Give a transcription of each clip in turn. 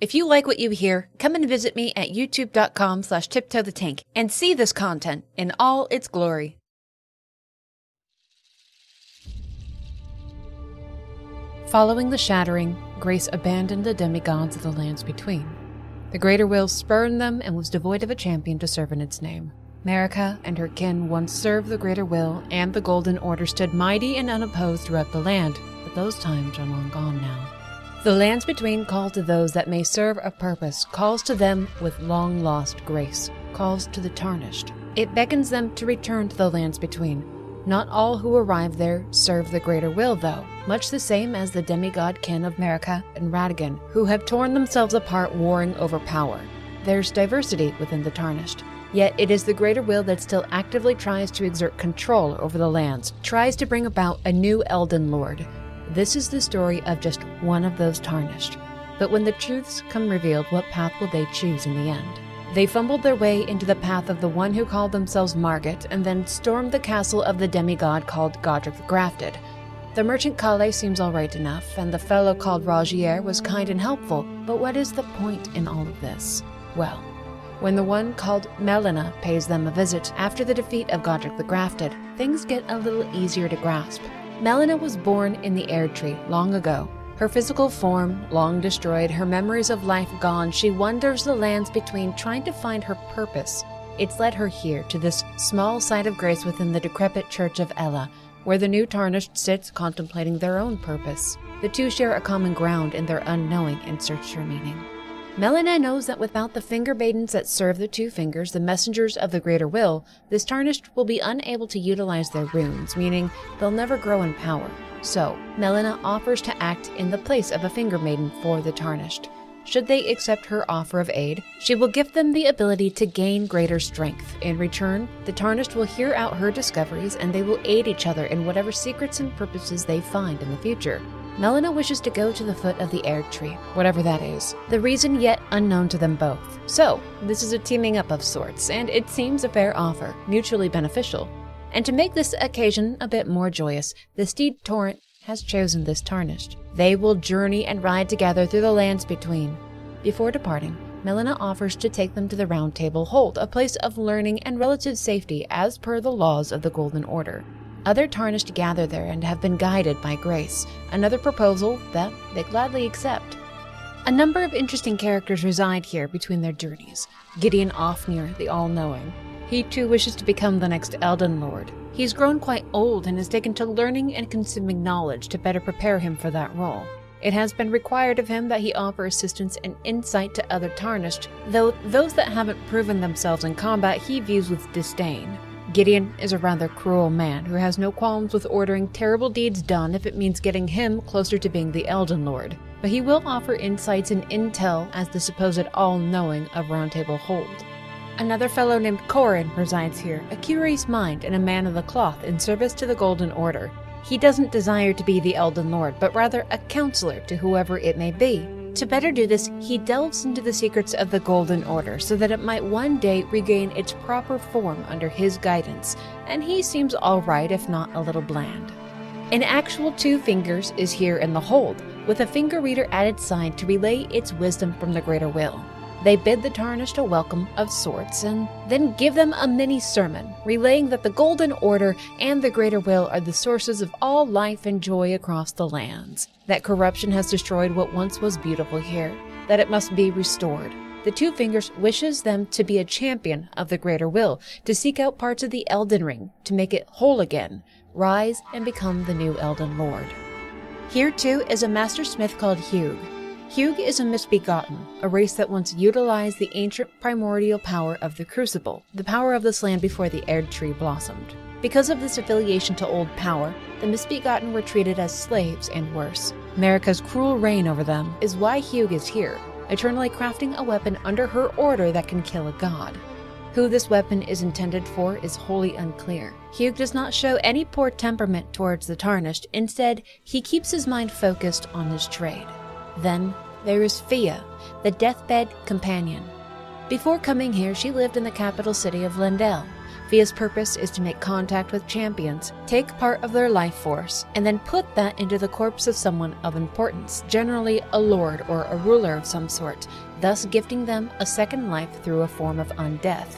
If you like what you hear, come and visit me at youtube.com slash tiptoe the tank and see this content in all its glory. Following the shattering, Grace abandoned the demigods of the lands between. The greater will spurned them and was devoid of a champion to serve in its name. Marika and her kin once served the greater will, and the Golden Order stood mighty and unopposed throughout the land, but those times are long gone now. The lands between call to those that may serve a purpose, calls to them with long lost grace, calls to the tarnished. It beckons them to return to the lands between. Not all who arrive there serve the greater will, though, much the same as the demigod kin of Marika and Radagon, who have torn themselves apart warring over power. There's diversity within the tarnished. Yet it is the greater will that still actively tries to exert control over the lands, tries to bring about a new Elden Lord. This is the story of just one of those tarnished. But when the truths come revealed, what path will they choose in the end? They fumbled their way into the path of the one who called themselves Margit, and then stormed the castle of the demigod called Godrick the Grafted. The merchant Kale seems all right enough, and the fellow called Rogier was kind and helpful, but what is the point in all of this? Well, when the one called Melina pays them a visit after the defeat of Godrick the Grafted, things get a little easier to grasp. Melina was born in the Erdtree long ago, her physical form long destroyed, her memories of life gone, she wanders the lands between trying to find her purpose. It's led her here to this small site of grace within the decrepit church of Elleh, where the new tarnished sits contemplating their own purpose. The two share a common ground in their unknowing and search for meaning. Melina knows that without the finger maidens that serve the two fingers, the messengers of the greater will, this tarnished will be unable to utilize their runes, meaning they'll never grow in power. So, Melina offers to act in the place of a finger maiden for the tarnished. Should they accept her offer of aid, she will give them the ability to gain greater strength. In return, the tarnished will hear out her discoveries and they will aid each other in whatever secrets and purposes they find in the future. Melina wishes to go to the foot of the Erdtree, whatever that is, the reason yet unknown to them both. So, this is a teaming up of sorts, and it seems a fair offer, mutually beneficial. And to make this occasion a bit more joyous, the steed Torrent has chosen this tarnished. They will journey and ride together through the lands between. Before departing, Melina offers to take them to the Round Table Hold, a place of learning and relative safety as per the laws of the Golden Order. Other tarnished gather there and have been guided by grace, another proposal that they gladly accept. A number of interesting characters reside here between their journeys. Gideon Ofnir, the All Knowing, he too wishes to become the next Elden Lord. He's grown quite old and has taken to learning and consuming knowledge to better prepare him for that role. It has been required of him that he offer assistance and insight to other tarnished, though those that haven't proven themselves in combat he views with disdain. Gideon is a rather cruel man who has no qualms with ordering terrible deeds done if it means getting him closer to being the Elden Lord. But he will offer insights and intel as the supposed all knowing of Roundtable Hold. Another fellow named Corhyn resides here, a curious mind and a man of the cloth in service to the Golden Order. He doesn't desire to be the Elden Lord, but rather a counselor to whoever it may be. To better do this, he delves into the secrets of the Golden Order so that it might one day regain its proper form under his guidance, and he seems alright if not a little bland. An actual Two Fingers is here in the hold, with a finger reader at its side to relay its wisdom from the Greater Will. They bid the tarnished a welcome of sorts, and then give them a mini sermon, relaying that the Golden Order and the Greater Will are the sources of all life and joy across the lands, that corruption has destroyed what once was beautiful here, that it must be restored. The Two Fingers wishes them to be a champion of the Greater Will, to seek out parts of the Elden Ring, to make it whole again, rise and become the new Elden Lord. Here, too, is a master smith called Hugh. Hugh is a misbegotten, a race that once utilized the ancient primordial power of the Crucible, the power of this land before the Erdtree blossomed. Because of this affiliation to old power, the misbegotten were treated as slaves and worse. Marika's cruel reign over them is why Hugh is here, eternally crafting a weapon under her order that can kill a god. Who this weapon is intended for is wholly unclear. Hugh does not show any poor temperament towards the tarnished, instead, he keeps his mind focused on his trade. Then there is Fia, the deathbed companion. Before coming here, she lived in the capital city of Leyndell. Fia's purpose is to make contact with champions, take part of their life force, and then put that into the corpse of someone of importance, generally a lord or a ruler of some sort, thus gifting them a second life through a form of undeath.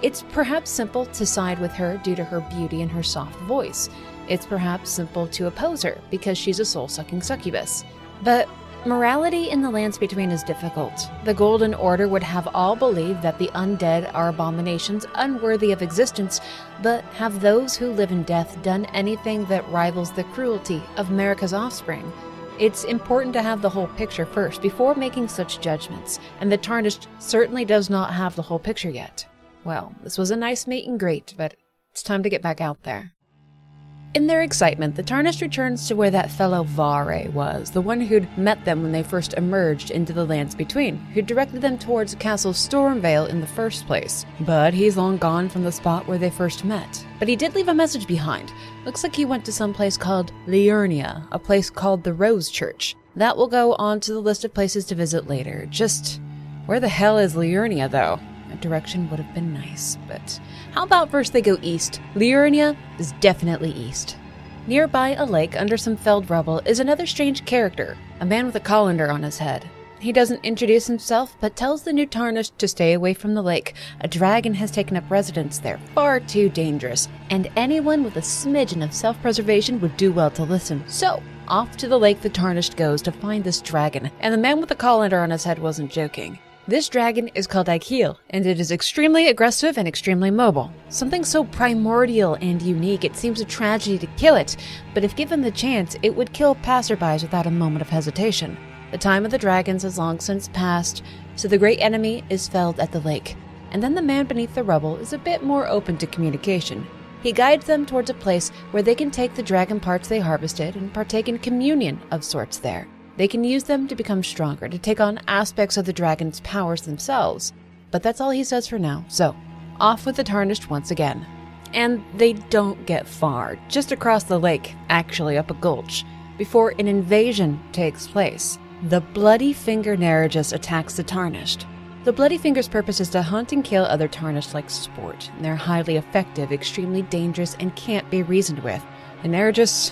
It's perhaps simple to side with her due to her beauty and her soft voice. It's perhaps simple to oppose her because she's a soul sucking succubus. But Morality in the lands between is difficult. The Golden Order would have all believe that the undead are abominations unworthy of existence, but have those who live in death done anything that rivals the cruelty of Marika's offspring? It's important to have the whole picture first before making such judgments, and the Tarnished certainly does not have the whole picture yet. Well, this was a nice meet and greet, but it's time to get back out there. In their excitement, the Tarnished returns to where that fellow Vare was, the one who'd met them when they first emerged into the lands between, who directed them towards Castle Stormveil in the first place. But he's long gone from the spot where they first met. But he did leave a message behind. Looks like he went to some place called Liurnia, a place called the Rose Church. That will go on to the list of places to visit later. Just where the hell is Liurnia, though? A direction would have been nice, but how about first they go east? Liurnia is definitely east. Nearby a lake under some felled rubble is another strange character, a man with a colander on his head. He doesn't introduce himself, but tells the new Tarnished to stay away from the lake. A dragon has taken up residence there, far too dangerous, and anyone with a smidgen of self preservation would do well to listen. So, off to the lake the Tarnished goes to find this dragon, and the man with the colander on his head wasn't joking. This dragon is called Agheel, and it is extremely aggressive and extremely mobile. Something so primordial and unique, it seems a tragedy to kill it, but if given the chance, it would kill passerbys without a moment of hesitation. The time of the dragons has long since passed, so the great enemy is felled at the lake, and then the man beneath the rubble is a bit more open to communication. He guides them towards a place where they can take the dragon parts they harvested and partake in communion of sorts there. They can use them to become stronger, to take on aspects of the dragon's powers themselves. But that's all he says for now, so off with the Tarnished once again. And they don't get far, just across the lake, actually up a gulch, before an invasion takes place. The Bloody Finger Nerijus attacks the Tarnished. The Bloody Finger's purpose is to hunt and kill other Tarnished like sport. They're highly effective, extremely dangerous, and can't be reasoned with. The Nerijus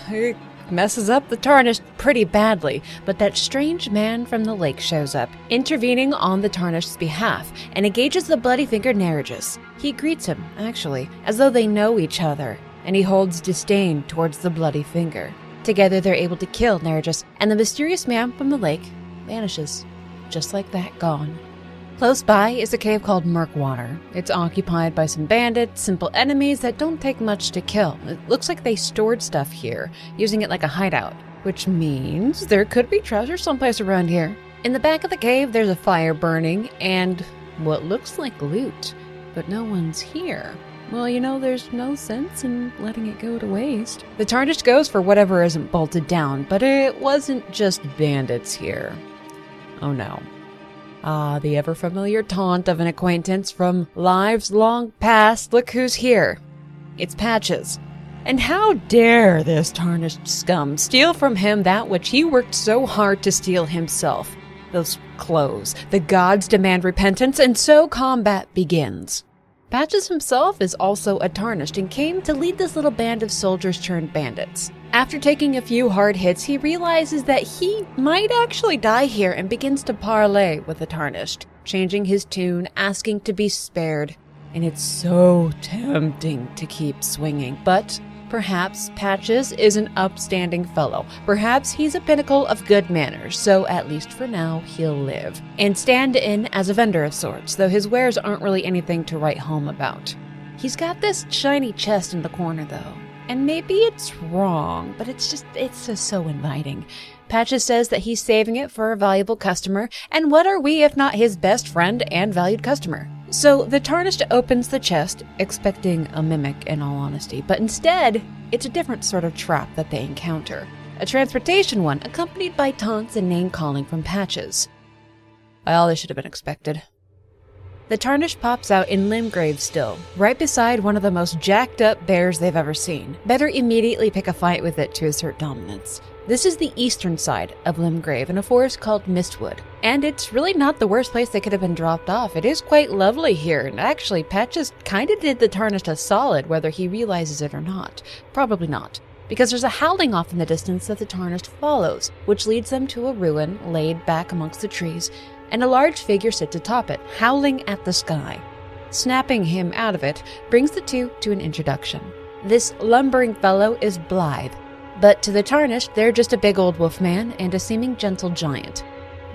messes up the Tarnished pretty badly, but that strange man from the lake shows up, intervening on the Tarnished's behalf, and engages the Bloody fingered Nerijus. He greets him, actually, as though they know each other, and he holds disdain towards the Bloody Finger. Together, they're able to kill Nerijus, and the mysterious man from the lake vanishes, just like that, gone. Close by is a cave called Murkwater. It's occupied by some bandits, simple enemies that don't take much to kill. It looks like they stored stuff here, using it like a hideout, which means there could be treasure someplace around here. In the back of the cave, there's a fire burning and what looks like loot, but no one's here. Well, you know, there's no sense in letting it go to waste. The Tarnished goes for whatever isn't bolted down, but it wasn't just bandits here. Oh no. Ah, the ever familiar taunt of an acquaintance from lives long past. Look who's here. It's Patches. And how dare this tarnished scum steal from him that which he worked so hard to steal himself? Those clothes. The gods demand repentance, and so combat begins. Patches himself is also a tarnished and came to lead this little band of soldiers turned bandits. After taking a few hard hits, he realizes that he might actually die here and begins to parley with the tarnished, changing his tune, asking to be spared. And it's so tempting to keep swinging, but Perhaps Patches is an upstanding fellow. Perhaps he's a pinnacle of good manners, so at least for now he'll live. And stand in as a vendor of sorts, though his wares aren't really anything to write home about. He's got this shiny chest in the corner, though. And maybe it's wrong, but it's just, it's just so inviting. Patches says that he's saving it for a valuable customer, and what are we if not his best friend and valued customer? So the Tarnished opens the chest, expecting a mimic in all honesty, but instead, it's a different sort of trap that they encounter. A transportation one, accompanied by taunts and name calling from Patches. Well, this should have been expected. The Tarnished pops out in Limgrave still, right beside one of the most jacked up bears they've ever seen. Better immediately pick a fight with it to assert dominance. This is the eastern side of Limgrave in a forest called Mistwood, and it's really not the worst place they could have been dropped off. It is quite lovely here, and actually, Patches kinda did the Tarnished a solid whether he realizes it or not. Probably not because there's a howling off in the distance that the Tarnished follows, which leads them to a ruin laid back amongst the trees, and a large figure sits atop it, howling at the sky. Snapping him out of it brings the two to an introduction. This lumbering fellow is Blaidd, but to the Tarnished, they're just a big old wolf man and a seeming gentle giant.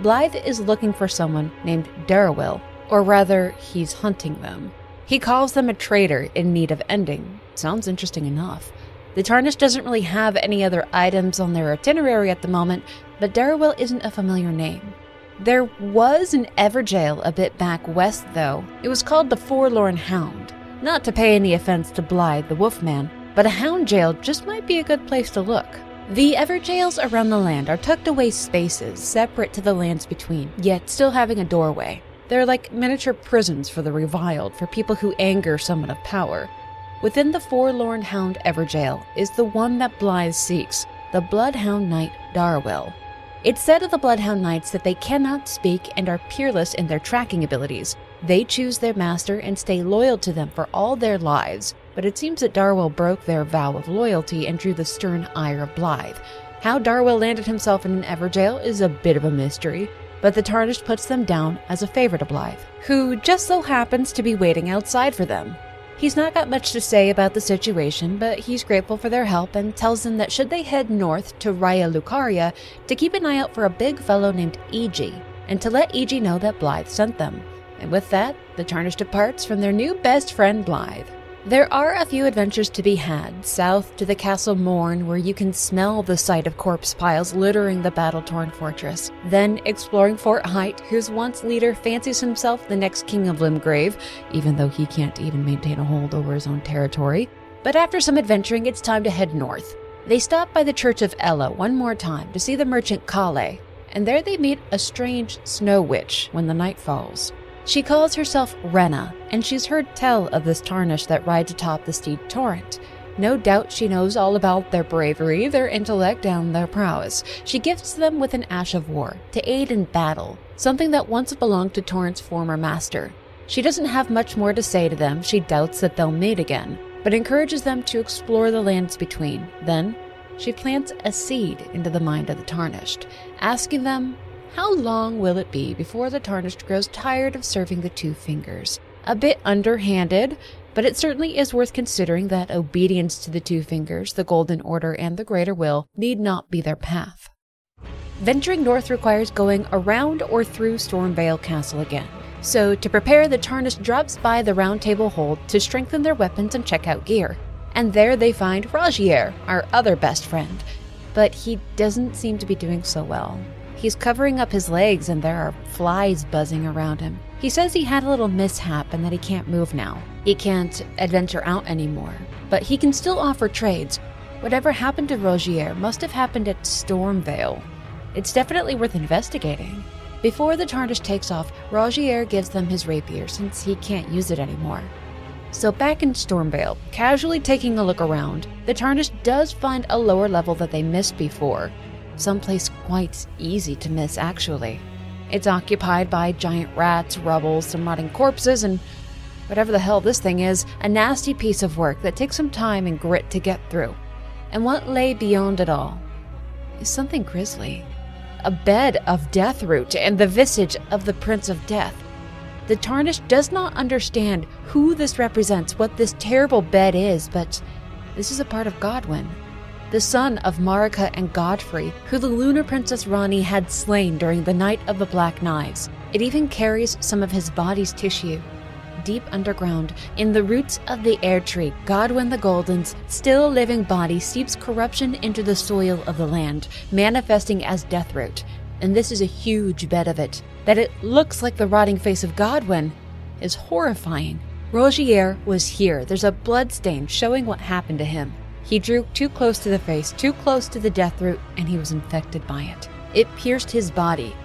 Blaidd is looking for someone named Darriwil, or rather, he's hunting them. He calls them a traitor in need of ending. Sounds interesting enough. The Tarnished doesn't really have any other items on their itinerary at the moment, but Darriwil isn't a familiar name. There was an Evergaol a bit back west, though. It was called the Forlorn Hound. Not to pay any offense to Blaidd the Wolfman, but a hound jail just might be a good place to look. The Evergaols around the land are tucked away spaces separate to the lands between, yet still having a doorway. They're like miniature prisons for the reviled, for people who anger someone of power. Within the Forlorn Hound Evergaol is the one that Blaidd seeks, the Bloodhound Knight Darriwil. It's said of the Bloodhound Knights that they cannot speak and are peerless in their tracking abilities. They choose their master and stay loyal to them for all their lives, but it seems that Darwell broke their vow of loyalty and drew the stern ire of Blaidd. How Darwell landed himself in an Evergaol is a bit of a mystery, but the Tarnished puts them down as a favor to Blaidd, who just so happens to be waiting outside for them. He's not got much to say about the situation, but he's grateful for their help and tells them that should they head north to Raya Lucaria, to keep an eye out for a big fellow named Iji, and to let Iji know that Blaidd sent them. And with that, the Tarnished departs from their new best friend Blaidd. There are a few adventures to be had, south to the Castle Morne, where you can smell the sight of corpse piles littering the battle torn fortress. Then exploring Fort Haight, whose once leader fancies himself the next king of Limgrave, even though he can't even maintain a hold over his own territory. But after some adventuring, it's time to head north. They stop by the Church of Elleh one more time to see the merchant Kale, and there they meet a strange snow witch when the night falls. She calls herself Renna, and she's heard tell of this tarnish that rides atop the steep torrent. No doubt she knows all about their bravery, their intellect, and their prowess. She gifts them with an Ash of War to aid in battle, something that once belonged to Torrent's former master. She doesn't have much more to say to them, she doubts that they'll meet again, but encourages them to explore the lands between. Then, she plants a seed into the mind of the Tarnished, asking them how long will it be before the tarnished grows tired of serving the two fingers? A bit underhanded, but it certainly is worth considering that obedience to the two fingers, the Golden Order, and the Greater Will need not be their path. Venturing north requires going around or through Stormveil Castle again. So, to prepare, the Tarnished drops by the Round Table Hold to strengthen their weapons and check out gear. And there they find Rogier, our other best friend. But he doesn't seem to be doing so well. He's covering up his legs and there are flies buzzing around him. He says he had a little mishap and that he can't move now. He can't adventure out anymore, but he can still offer trades. Whatever happened to Rogier must have happened at Stormveil. It's definitely worth investigating. Before the Tarnish takes off, Rogier gives them his rapier since he can't use it anymore. So back in Stormveil, casually taking a look around, the Tarnished does find a lower level that they missed before, someplace quite easy to miss, actually. It's occupied by giant rats, rubble, some rotting corpses, and whatever the hell this thing is, a nasty piece of work that takes some time and grit to get through. And what lay beyond it all is something grisly a bed of death root and the visage of the Prince of Death. The Tarnished does not understand who this represents, what this terrible bed is, but this is a part of Godwyn the son of Marika and Godfrey, who the Lunar Princess Ranni had slain during the Night of the Black Knives. It even carries some of his body's tissue. Deep underground, in the roots of the air tree, Godwyn the Golden's still living body seeps corruption into the soil of the land, manifesting as deathroot. And this is a huge bed of it. That it looks like the rotting face of Godwyn is horrifying. Rogier was here. There's a blood stain showing what happened to him. He drew too close to the face, too close to the death root, and he was infected by it. It pierced his body.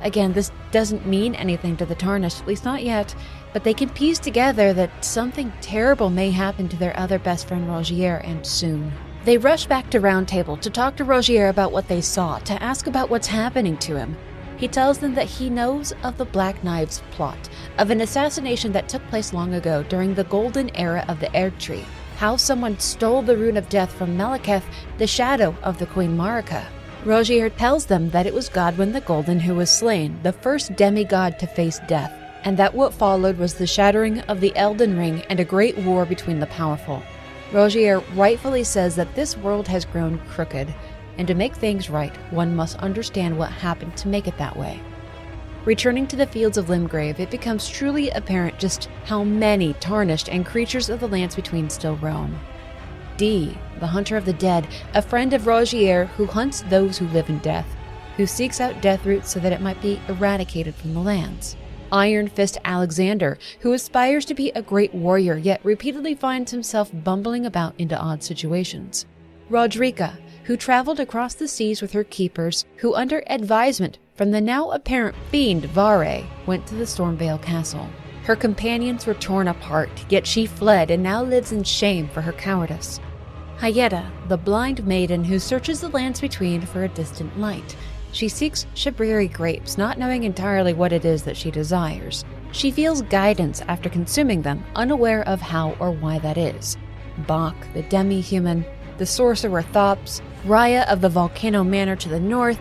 Again, this doesn't mean anything to the Tarnished, at least not yet, but they can piece together that something terrible may happen to their other best friend Rogier, and soon. They rush back to Round Table to talk to Rogier about what they saw, to ask about what's happening to him. He tells them that he knows of the Black Knives plot, of an assassination that took place long ago during the golden era of the Erdtree, how someone stole the rune of death from Maliketh, the shadow of the Queen Marika. Rogier tells them that it was Godwyn the Golden who was slain, the first demigod to face death, and that what followed was the shattering of the Elden Ring and a great war between the powerful. Rogier rightfully says that this world has grown crooked, and to make things right, one must understand what happened to make it that way. Returning to the fields of Limgrave, it becomes truly apparent just how many tarnished and creatures of the lands between still roam. Dee, the hunter of the dead, a friend of Rogier who hunts those who live in death, who seeks out death roots so that it might be eradicated from the lands. Iron Fist Alexander, who aspires to be a great warrior yet repeatedly finds himself bumbling about into odd situations. Roderika, who traveled across the seas with her keepers, who, under advisement from the now apparent fiend Vare, went to the Stormveil Castle. Her companions were torn apart, yet she fled and now lives in shame for her cowardice. Hyetta, the blind maiden who searches the lands between for a distant light. She seeks Shabriri grapes, not knowing entirely what it is that she desires. She feels guidance after consuming them, unaware of how or why that is. Boc, the demi human, the sorcerer Thops, Rya of the Volcano Manor to the north,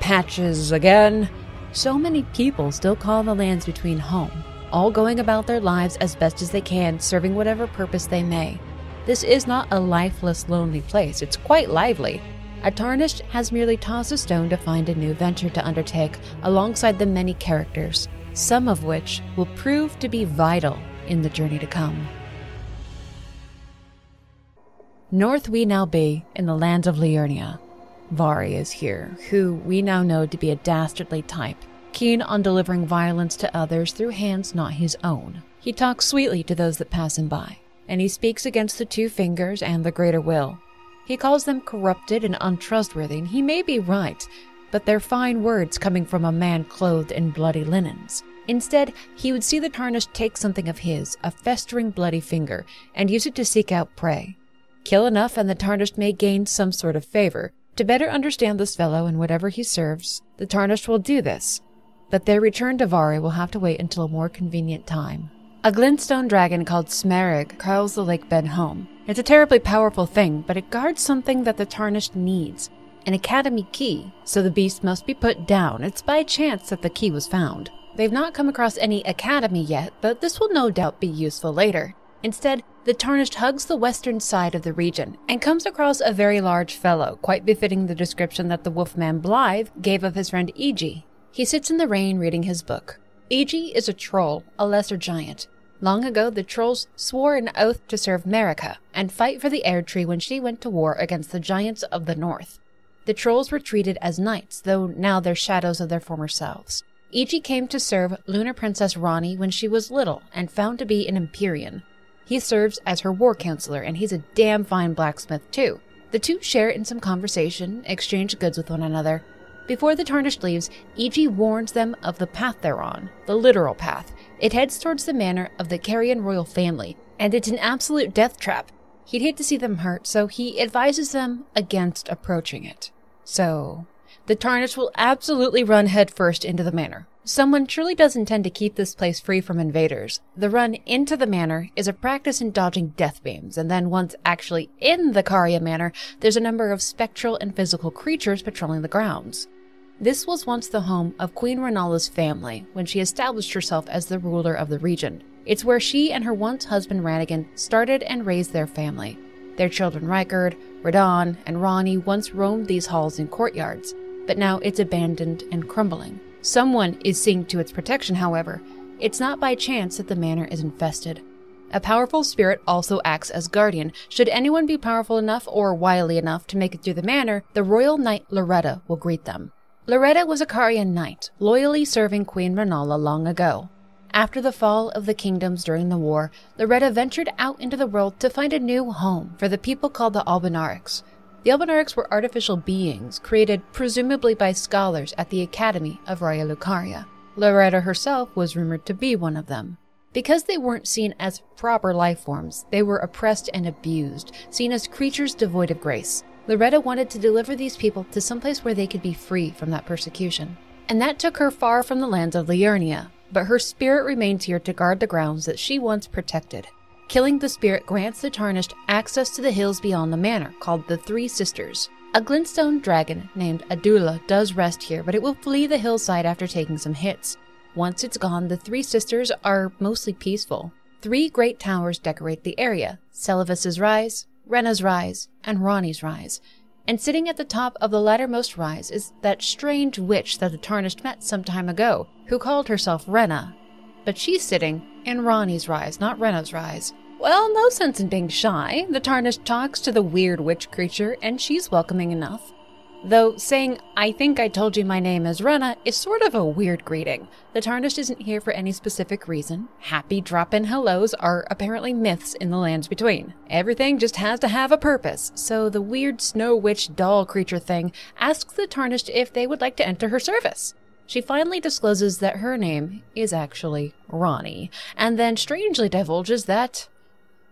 Patches again. So many people still call the lands between home, all going about their lives as best as they can, serving whatever purpose they may. This is not a lifeless, lonely place, it's quite lively. A Tarnished has merely tossed a stone to find a new venture to undertake alongside the many characters, some of which will prove to be vital in the journey to come. North we now be, in the lands of Liurnia. Vari is here, who we now know to be a dastardly type, keen on delivering violence to others through hands not his own. He talks sweetly to those that pass him by, and he speaks against the Two Fingers and the Greater Will. He calls them corrupted and untrustworthy, and he may be right, but they're fine words coming from a man clothed in bloody linens. Instead, he would see the tarnished take something of his, a festering bloody finger, and use it to seek out prey. Kill enough, and the tarnished may gain some sort of favor. To better understand this fellow and whatever he serves, the tarnished will do this. But their return to Vari will have to wait until a more convenient time. A glintstone dragon called Smarag curls the lake bed home. It's a terribly powerful thing, but it guards something that the tarnished needs an academy key, so the beast must be put down. It's by chance that the key was found. They've not come across any academy yet, but this will no doubt be useful later. Instead, the Tarnished hugs the western side of the region and comes across a very large fellow, quite befitting the description that the wolfman Blaidd gave of his friend Iji. He sits in the rain reading his book. Iji is a troll, a lesser giant. Long ago, the trolls swore an oath to serve Marika and fight for the Erdtree when she went to war against the giants of the north. The trolls were treated as knights, though now they're shadows of their former selves. Iji came to serve Lunar Princess Ranni when she was little and found to be an Empyrean, he serves as her war counselor, and he's a damn fine blacksmith, too. The two share in some conversation, exchange goods with one another. Before the Tarnished leaves, Iji warns them of the path they're on, the literal path. It heads towards the manor of the Carian royal family, and it's an absolute death trap. He'd hate to see them hurt, so he advises them against approaching it. So, the Tarnished will absolutely run headfirst into the manor. Someone truly does intend to keep this place free from invaders. The run into the manor is a practice in dodging death beams, and then once actually in the Caria manor, there's a number of spectral and physical creatures patrolling the grounds. This was once the home of Queen Rennala's family when she established herself as the ruler of the region. It's where she and her once husband Radagon started and raised their family. Their children Rykard, Radahn, and Ranni once roamed these halls and courtyards, but now it's abandoned and crumbling. Someone is seeing to its protection, however. It's not by chance that the manor is infested. A powerful spirit also acts as guardian. Should anyone be powerful enough or wily enough to make it through the manor, the royal knight Loretta will greet them. Loretta was a Carian knight, loyally serving Queen Rennala long ago. After the fall of the kingdoms during the war, Loretta ventured out into the world to find a new home for the people called the Albinaurics. The Albinaurics were artificial beings created presumably by scholars at the Academy of Raya Lucaria. Loretta herself was rumored to be one of them. Because they weren't seen as proper life forms, they were oppressed and abused, seen as creatures devoid of grace. Loretta wanted to deliver these people to some place where they could be free from that persecution. And that took her far from the lands of Liurnia, but her spirit remains here to guard the grounds that she once protected. Killing the spirit grants the Tarnished access to the hills beyond the manor, called the Three Sisters. A glintstone dragon named Adula does rest here, but it will flee the hillside after taking some hits. Once it's gone, the Three Sisters are mostly peaceful. Three great towers decorate the area Seluvis's Rise, Renna's Rise, and Ranni's Rise. And sitting at the top of the lattermost rise is that strange witch that the Tarnished met some time ago, who called herself Renna. But she's sitting in Ranni's Rise, not Renna's Rise. Well, no sense in being shy. The Tarnished talks to the weird witch creature, and she's welcoming enough. Though saying, I think I told you my name is Renna is sort of a weird greeting. The Tarnished isn't here for any specific reason. Happy drop in hellos are apparently myths in the lands between. Everything just has to have a purpose, so the weird snow witch doll creature thing asks the Tarnished if they would like to enter her service. She finally discloses that her name is actually Ranni, and then strangely divulges that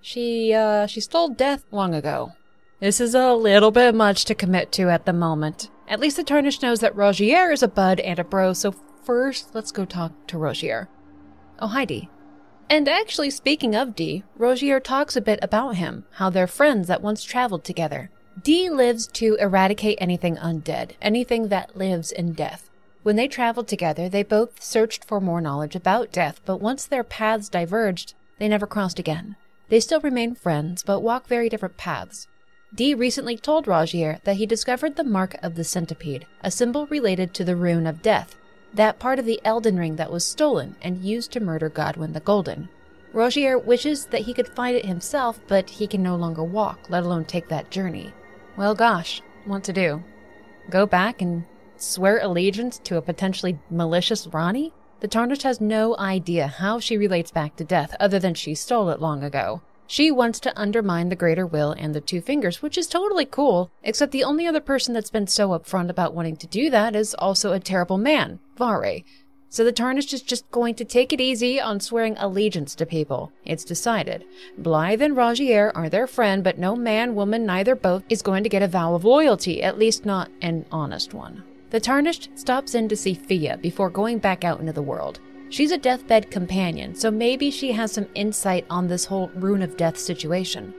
she, uh, she stole death long ago. This is a little bit much to commit to at the moment. At least the Tarnished knows that Rogier is a bud and a bro, so first let's go talk to Rogier. Oh, hi, Dee. And actually, speaking of Dee, Rogier talks a bit about him, how they're friends that once traveled together. Dee lives to eradicate anything undead, anything that lives in death. When they traveled together, they both searched for more knowledge about death, but once their paths diverged, they never crossed again. They still remain friends, but walk very different paths. Dee recently told Rogier that he discovered the mark of the centipede, a symbol related to the rune of death, that part of the Elden Ring that was stolen and used to murder Godwyn the Golden. Rogier wishes that he could find it himself, but he can no longer walk, let alone take that journey. Well, gosh, what to do? Go back and swear allegiance to a potentially malicious Ranni? The Tarnished has no idea how she relates back to death other than she stole it long ago. She wants to undermine the Greater Will and the Two Fingers, which is totally cool, except the only other person that's been so upfront about wanting to do that is also a terrible man, Vare. So the Tarnished is just going to take it easy on swearing allegiance to people. It's decided. Blaidd and Rogier are their friend, but no man, woman, neither both is going to get a vow of loyalty, at least not an honest one. The Tarnished stops in to see Fia before going back out into the world. She's a deathbed companion, so maybe she has some insight on this whole rune of death situation.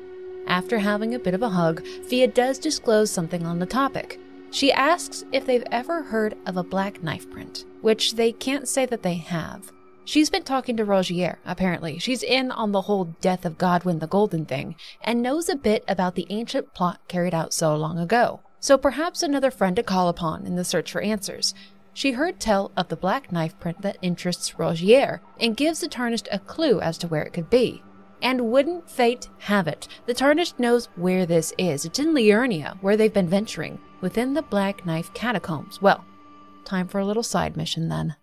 After having a bit of a hug, Fia does disclose something on the topic. She asks if they've ever heard of a black knife print, which they can't say that they have. She's been talking to Rogier, apparently. She's in on the whole death of Godwyn the Golden thing, and knows a bit about the ancient plot carried out so long ago. So perhaps another friend to call upon in the search for answers. She heard tell of the black knife print that interests Rogier and gives the Tarnished a clue as to where it could be. And wouldn't fate have it, the Tarnished knows where this is. It's in Liurnia, where they've been venturing, within the Black Knife catacombs. Well, time for a little side mission then.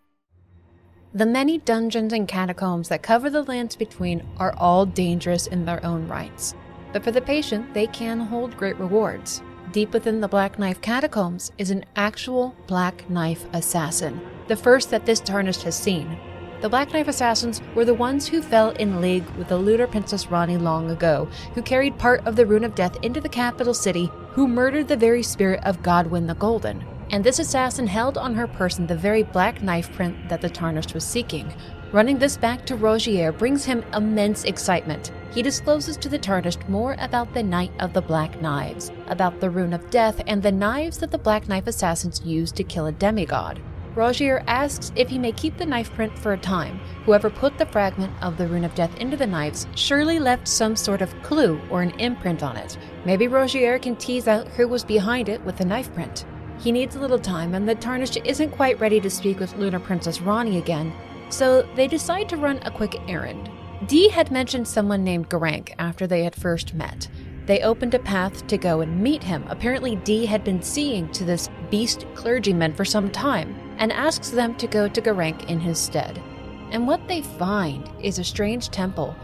The many dungeons and catacombs that cover the lands between are all dangerous in their own rights. But for the patient, they can hold great rewards. Deep within the Black Knife catacombs is an actual Black Knife assassin, the first that this Tarnished has seen. The Black Knife assassins were the ones who fell in league with the Lunar Princess Ranni long ago, who carried part of the Rune of Death into the capital city, who murdered the very spirit of Godwyn the Golden. And this assassin held on her person the very black knife print that the Tarnished was seeking, Running this back to Rogier brings him immense excitement. He discloses to the Tarnished more about the Night of the Black Knives, about the Rune of Death, and the knives that the Black Knife assassins used to kill a demigod. Rogier asks if he may keep the knife print for a time. Whoever put the fragment of the Rune of Death into the knives surely left some sort of clue or an imprint on it. Maybe Rogier can tease out who was behind it with the knife print. He needs a little time, and the Tarnished isn't quite ready to speak with Lunar Princess Ranni again, so they decide to run a quick errand. Dee had mentioned someone named Gurranq after they had first met. They opened a path to go and meet him. Apparently, Dee had been seeing to this beast clergyman for some time and asks them to go to Gurranq in his stead. And what they find is a strange temple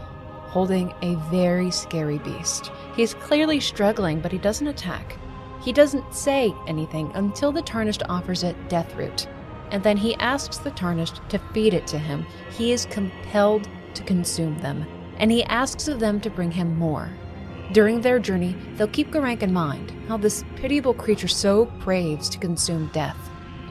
holding a very scary beast. He's clearly struggling, but he doesn't attack. He doesn't say anything until the Tarnished offers it death root. And then he asks the Tarnished to feed it to him. He is compelled to consume them, and he asks of them to bring him more. During their journey, they'll keep Gurranq in mind, how this pitiable creature so craves to consume death.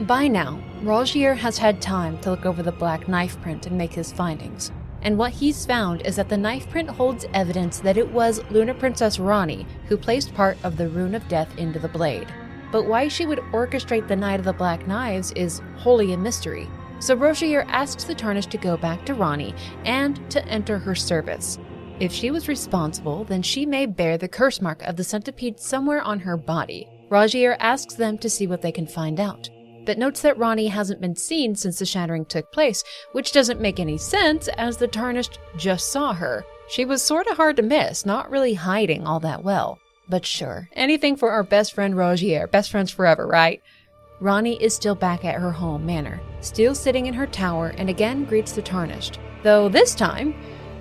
By now, Rogier has had time to look over the black knife print and make his findings. And what he's found is that the knife print holds evidence that it was Lunar Princess Ranni who placed part of the Rune of Death into the blade. But why she would orchestrate the Night of the Black Knives is wholly a mystery. So Rogier asks the Tarnished to go back to Ranni and to enter her service. If she was responsible, then she may bear the curse mark of the centipede somewhere on her body. Rogier asks them to see what they can find out but notes that Ranni hasn't been seen since the shattering took place, which doesn't make any sense as the Tarnished just saw her. She was sorta hard to miss, not really hiding all that well. But sure, anything for our best friend Rogier, best friends forever, right? Ranni is still back at her home manor, still sitting in her tower, and again greets the Tarnished. Though this time,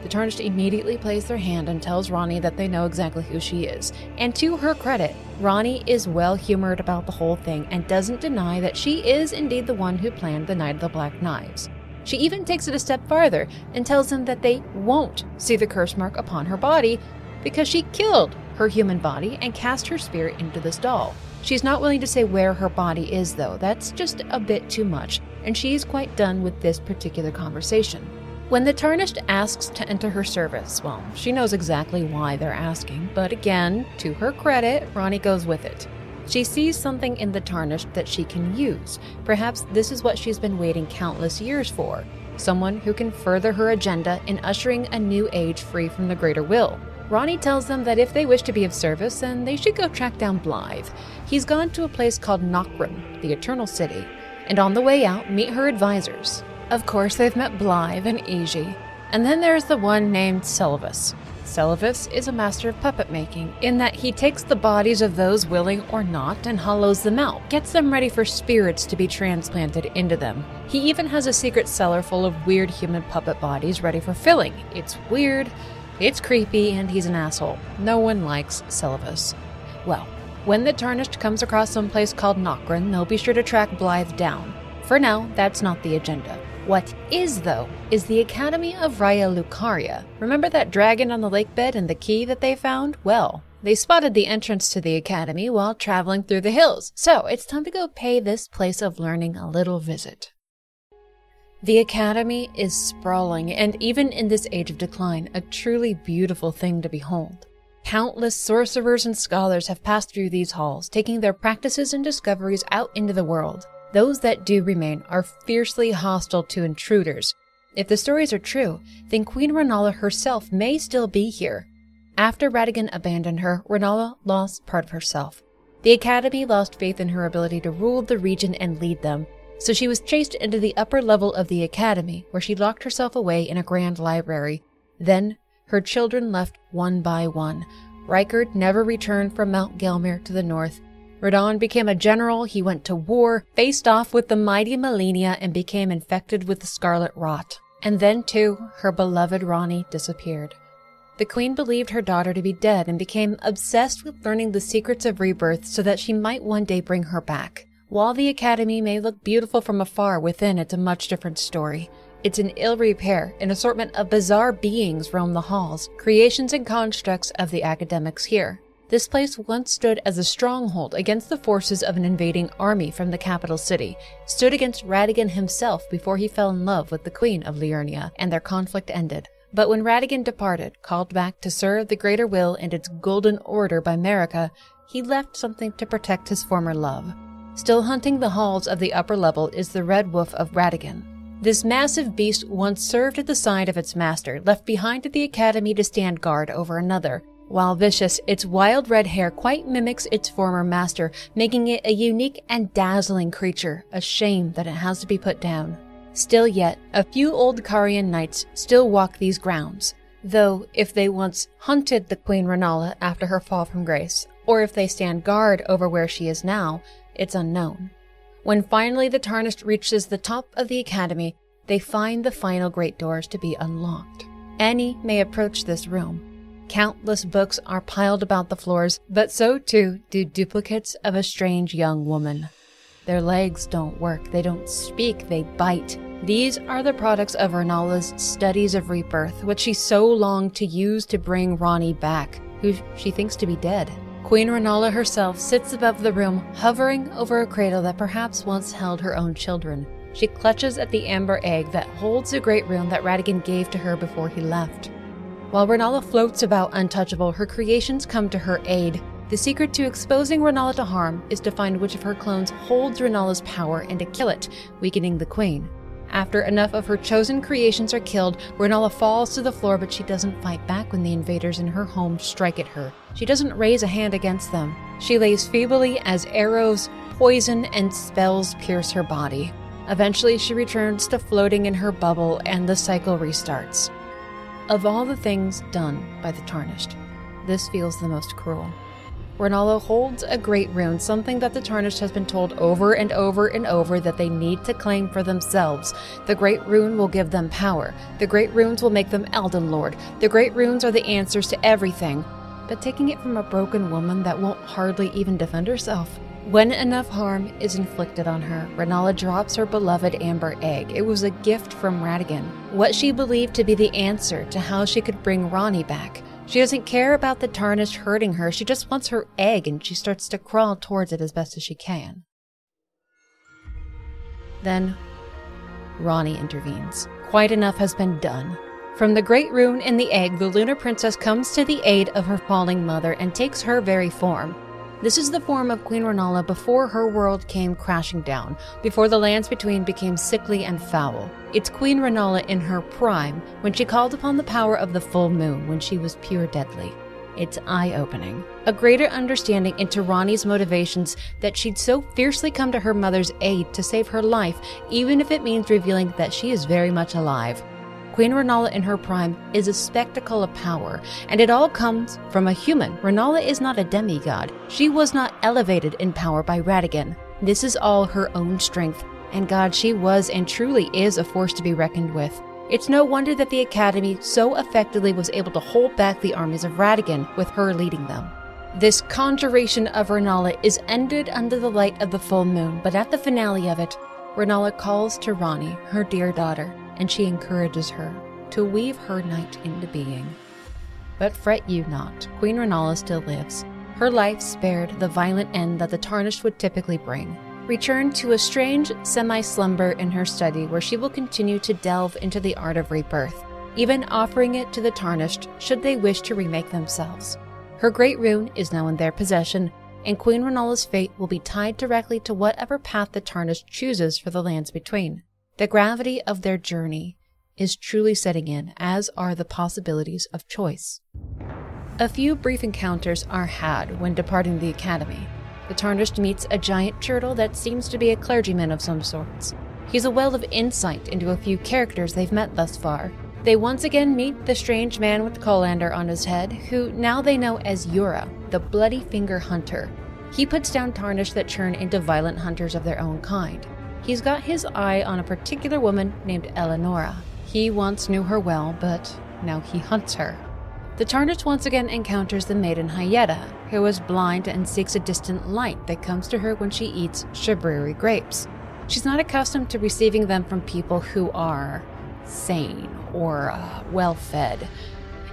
the Tarnished immediately plays their hand and tells Ranni that they know exactly who she is. And to her credit, Ranni is well humored about the whole thing and doesn't deny that she is indeed the one who planned the Night of the Black Knives. She even takes it a step farther and tells them that they won't see the curse mark upon her body because she killed her human body and cast her spirit into this doll. She's not willing to say where her body is, though. That's just a bit too much, and she's quite done with this particular conversation. When the Tarnished asks to enter her service, well, she knows exactly why they're asking, but again, to her credit, Ranni goes with it. She sees something in the Tarnished that she can use. Perhaps this is what she's been waiting countless years for someone who can further her agenda in ushering a new age free from the Greater Will. Ranni tells them that if they wish to be of service, then they should go track down Blaidd. He's gone to a place called Nokron, the Eternal City, and on the way out, meet her advisors. Of course, they've met Blaidd and Iji. And then there's the one named Seluvis. Seluvis is a master of puppet making, in that he takes the bodies of those willing or not and hollows them out, gets them ready for spirits to be transplanted into them. He even has a secret cellar full of weird human puppet bodies ready for filling. It's weird, it's creepy, and he's an asshole. No one likes Seluvis. Well, when the Tarnished comes across some place called Nokron, they'll be sure to track Blaidd down. For now, that's not the agenda. What is, though, is the Academy of Raya Lucaria. Remember that dragon on the lake bed and the key that they found? Well, they spotted the entrance to the Academy while traveling through the hills, so it's time to go pay this place of learning a little visit. The Academy is sprawling, and even in this age of decline, a truly beautiful thing to behold. Countless sorcerers and scholars have passed through these halls, taking their practices and discoveries out into the world. Those that do remain are fiercely hostile to intruders. If the stories are true, then Queen Rennala herself may still be here. After Radagon abandoned her, Rennala lost part of herself. The Academy lost faith in her ability to rule the region and lead them, so she was chased into the upper level of the Academy, where she locked herself away in a grand library. Then, her children left one by one. Rykard never returned from Mount Gelmir to the north, Radahn became a general, he went to war, faced off with the mighty Malenia, and became infected with the scarlet rot. And then, too, her beloved Ranni disappeared. The queen believed her daughter to be dead and became obsessed with learning the secrets of rebirth so that she might one day bring her back. While the academy may look beautiful from afar, within it's a much different story. It's in ill repair, an assortment of bizarre beings roam the halls, creations and constructs of the academics here. This place once stood as a stronghold against the forces of an invading army from the capital city, stood against Radagon himself before he fell in love with the Queen of Liurnia, and their conflict ended. But when Radagon departed, called back to serve the greater will and its golden order by Marika, he left something to protect his former love. Still hunting the halls of the upper level is the Red Wolf of Radagon. This massive beast once served at the side of its master, left behind at the academy to stand guard over another, while vicious, its wild red hair quite mimics its former master, making it a unique and dazzling creature, a shame that it has to be put down. Still yet, a few old Carian knights still walk these grounds, though if they once hunted the Queen Rennala after her fall from grace, or if they stand guard over where she is now, it's unknown. When finally the Tarnished reaches the top of the academy, they find the final great doors to be unlocked. Any may approach this room, Countless books are piled about the floors, but so too do duplicates of a strange young woman. Their legs don't work, they don't speak, they bite. These are the products of Rennala's studies of rebirth, which she so longed to use to bring Ranni back, who she thinks to be dead. Queen Rennala herself sits above the room, hovering over a cradle that perhaps once held her own children. She clutches at the amber egg that holds the great rune that Radagon gave to her before he left. While Rennala floats about untouchable, her creations come to her aid. The secret to exposing Rennala to harm is to find which of her clones holds Rennala's power and to kill it, weakening the queen. After enough of her chosen creations are killed, Rennala falls to the floor, but she doesn't fight back when the invaders in her home strike at her. She doesn't raise a hand against them. She lays feebly as arrows, poison, and spells pierce her body. Eventually, she returns to floating in her bubble, and the cycle restarts. Of all the things done by the Tarnished, this feels the most cruel. Rennala holds a great rune, something that the Tarnished has been told over and over and over that they need to claim for themselves. The great rune will give them power. The great runes will make them Elden Lord. The great runes are the answers to everything. But taking it from a broken woman that won't hardly even defend herself. When enough harm is inflicted on her, Rennala drops her beloved amber egg. It was a gift from Radagon, what she believed to be the answer to how she could bring Ranni back. She doesn't care about the tarnished hurting her, she just wants her egg and she starts to crawl towards it as best as she can. Then, Ranni intervenes. Quite enough has been done. From the great rune in the egg, the lunar princess comes to the aid of her falling mother and takes her very form. This is the form of Queen Rennala before her world came crashing down, before the lands between became sickly and foul. It's Queen Rennala in her prime, when she called upon the power of the full moon, when she was pure deadly. It's eye opening. A greater understanding into Ranni's motivations that she'd so fiercely come to her mother's aid to save her life, even if it means revealing that she is very much alive. Queen Rennala in her prime is a spectacle of power, and it all comes from a human. Rennala is not a demigod. She was not elevated in power by Radagon. This is all her own strength, and God, she was and truly is a force to be reckoned with. It's no wonder that the Academy so effectively was able to hold back the armies of Radagon with her leading them. This conjuration of Rennala is ended under the light of the full moon, but at the finale of it, Rennala calls to Ranni, her dear daughter, and she encourages her to weave her night into being. But fret you not, Queen Rennala still lives. Her life spared the violent end that the tarnished would typically bring. Return to a strange semi slumber in her study where she will continue to delve into the art of rebirth, even offering it to the tarnished should they wish to remake themselves. Her great rune is now in their possession, and Queen Rennala's fate will be tied directly to whatever path the tarnished chooses for the lands between. The gravity of their journey is truly setting in, as are the possibilities of choice. A few brief encounters are had when departing the academy. The Tarnished meets a giant turtle that seems to be a clergyman of some sorts. He's a well of insight into a few characters they've met thus far. They once again meet the strange man with the colander on his head, who now they know as Yura, the Bloody Finger Hunter. He puts down Tarnished that turn into violent hunters of their own kind. He's got his eye on a particular woman named Eleonora. He once knew her well, but now he hunts her. The Tarnished once again encounters the maiden Hyetta, who is blind and seeks a distant light that comes to her when she eats shabriri grapes. She's not accustomed to receiving them from people who are sane or uh, well fed.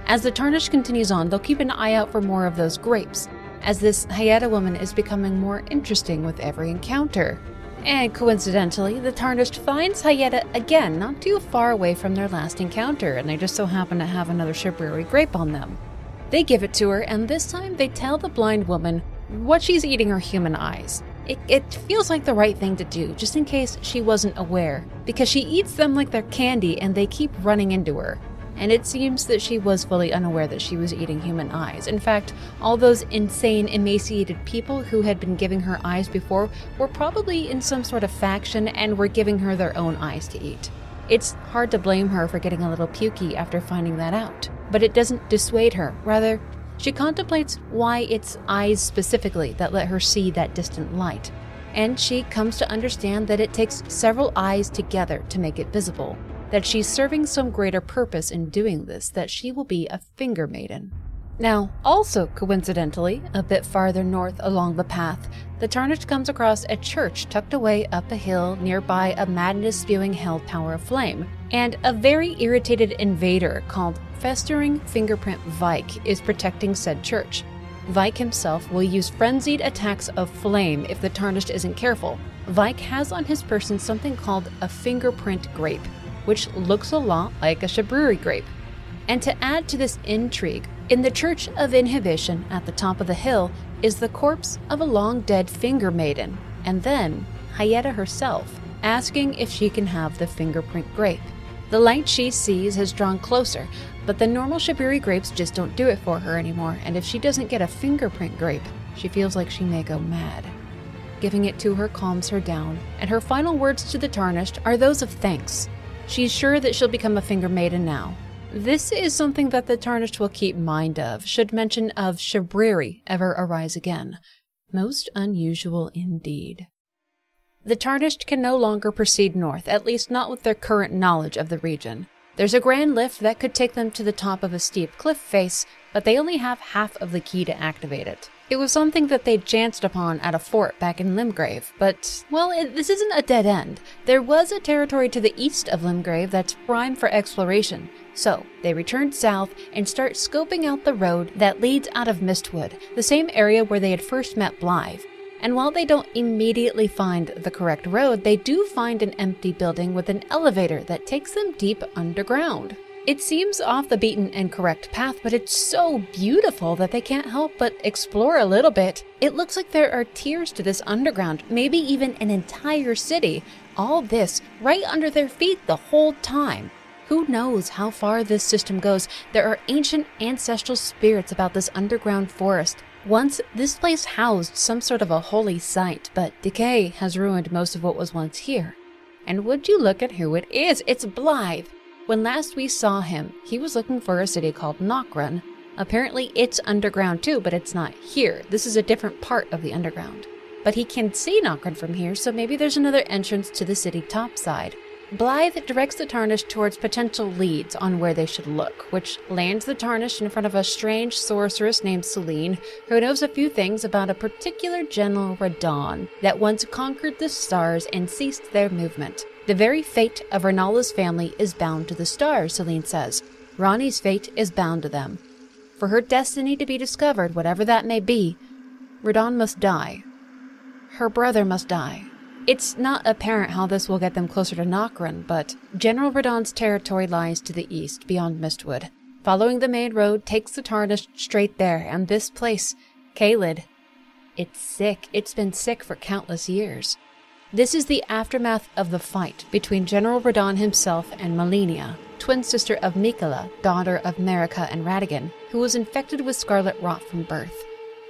As the Tarnished continues on, they'll keep an eye out for more of those grapes, as this Hyetta woman is becoming more interesting with every encounter. And coincidentally, the Tarnished finds Hyetta again, not too far away from their last encounter, and they just so happen to have another Shabriri grape on them. They give it to her, and this time they tell the blind woman what she's eating her human eyes. It, it, feels like the right thing to do, just in case she wasn't aware, because she eats them like they're candy and they keep running into her and it seems that she was fully unaware that she was eating human eyes. In fact, all those insane, emaciated people who had been giving her eyes before were probably in some sort of faction and were giving her their own eyes to eat. It's hard to blame her for getting a little pukey after finding that out, but it doesn't dissuade her. Rather, she contemplates why it's eyes specifically that let her see that distant light. And she comes to understand that it takes several eyes together to make it visible that she's serving some greater purpose in doing this, that she will be a finger maiden. Now, also coincidentally, a bit farther north along the path, the Tarnished comes across a church tucked away up a hill nearby a madness spewing hell tower of flame. And a very irritated invader called Festering Fingerprint Vyke is protecting said church. Vyke himself will use frenzied attacks of flame if the Tarnished isn't careful. Vyke has on his person something called a fingerprint grape, which looks a lot like a shabriri grape. And to add to this intrigue, in the Church of Inhibition at the top of the hill is the corpse of a long dead finger maiden, and then Hyetta herself, asking if she can have the fingerprint grape. The light she sees has drawn closer, but the normal shabriri grapes just don't do it for her anymore, and if she doesn't get a fingerprint grape, she feels like she may go mad. Giving it to her calms her down, and her final words to the Tarnished are those of thanks. She's sure that she'll become a finger maiden now. This is something that the Tarnished will keep mind of, should mention of Shabriri ever arise again. Most unusual indeed. The Tarnished can no longer proceed north, at least not with their current knowledge of the region. There's a grand lift that could take them to the top of a steep cliff face, but they only have half of the key to activate it. It was something that they'd chanced upon at a fort back in Limgrave, but, well, it, this isn't a dead end. There was a territory to the east of Limgrave that's prime for exploration, so they returned south and start scoping out the road that leads out of Mistwood, the same area where they had first met Blaidd. And while they don't immediately find the correct road, they do find an empty building with an elevator that takes them deep underground. It seems off the beaten and correct path, but it's so beautiful that they can't help but explore a little bit. It looks like there are tiers to this underground, maybe even an entire city. All this right under their feet the whole time. Who knows how far this system goes? There are ancient ancestral spirits about this underground forest. Once, this place housed some sort of a holy site, but decay has ruined most of what was once here. And would you look at who it is? It's Blaidd! When last we saw him, he was looking for a city called Nokron. Apparently, it's underground too, but it's not here. This is a different part of the underground. But he can see Nokron from here, so maybe there's another entrance to the city topside. Blaidd directs the Tarnished towards potential leads on where they should look, which lands the Tarnished in front of a strange sorceress named Sellen, who knows a few things about a particular General Radahn that once conquered the stars and ceased their movement. The very fate of Rennala's family is bound to the stars, Sellen says. Ranni's fate is bound to them. For her destiny to be discovered, whatever that may be, Radahn must die. Her brother must die. It's not apparent how this will get them closer to Nokron, but General Radahn's territory lies to the east, beyond Mistwood. Following the main road takes the Tarnished straight there, and this place, Caelid, it's sick. It's been sick for countless years. This is the aftermath of the fight between General Radahn himself and Malenia, twin sister of Miquella, daughter of Marika and Radigan, who was infected with scarlet rot from birth.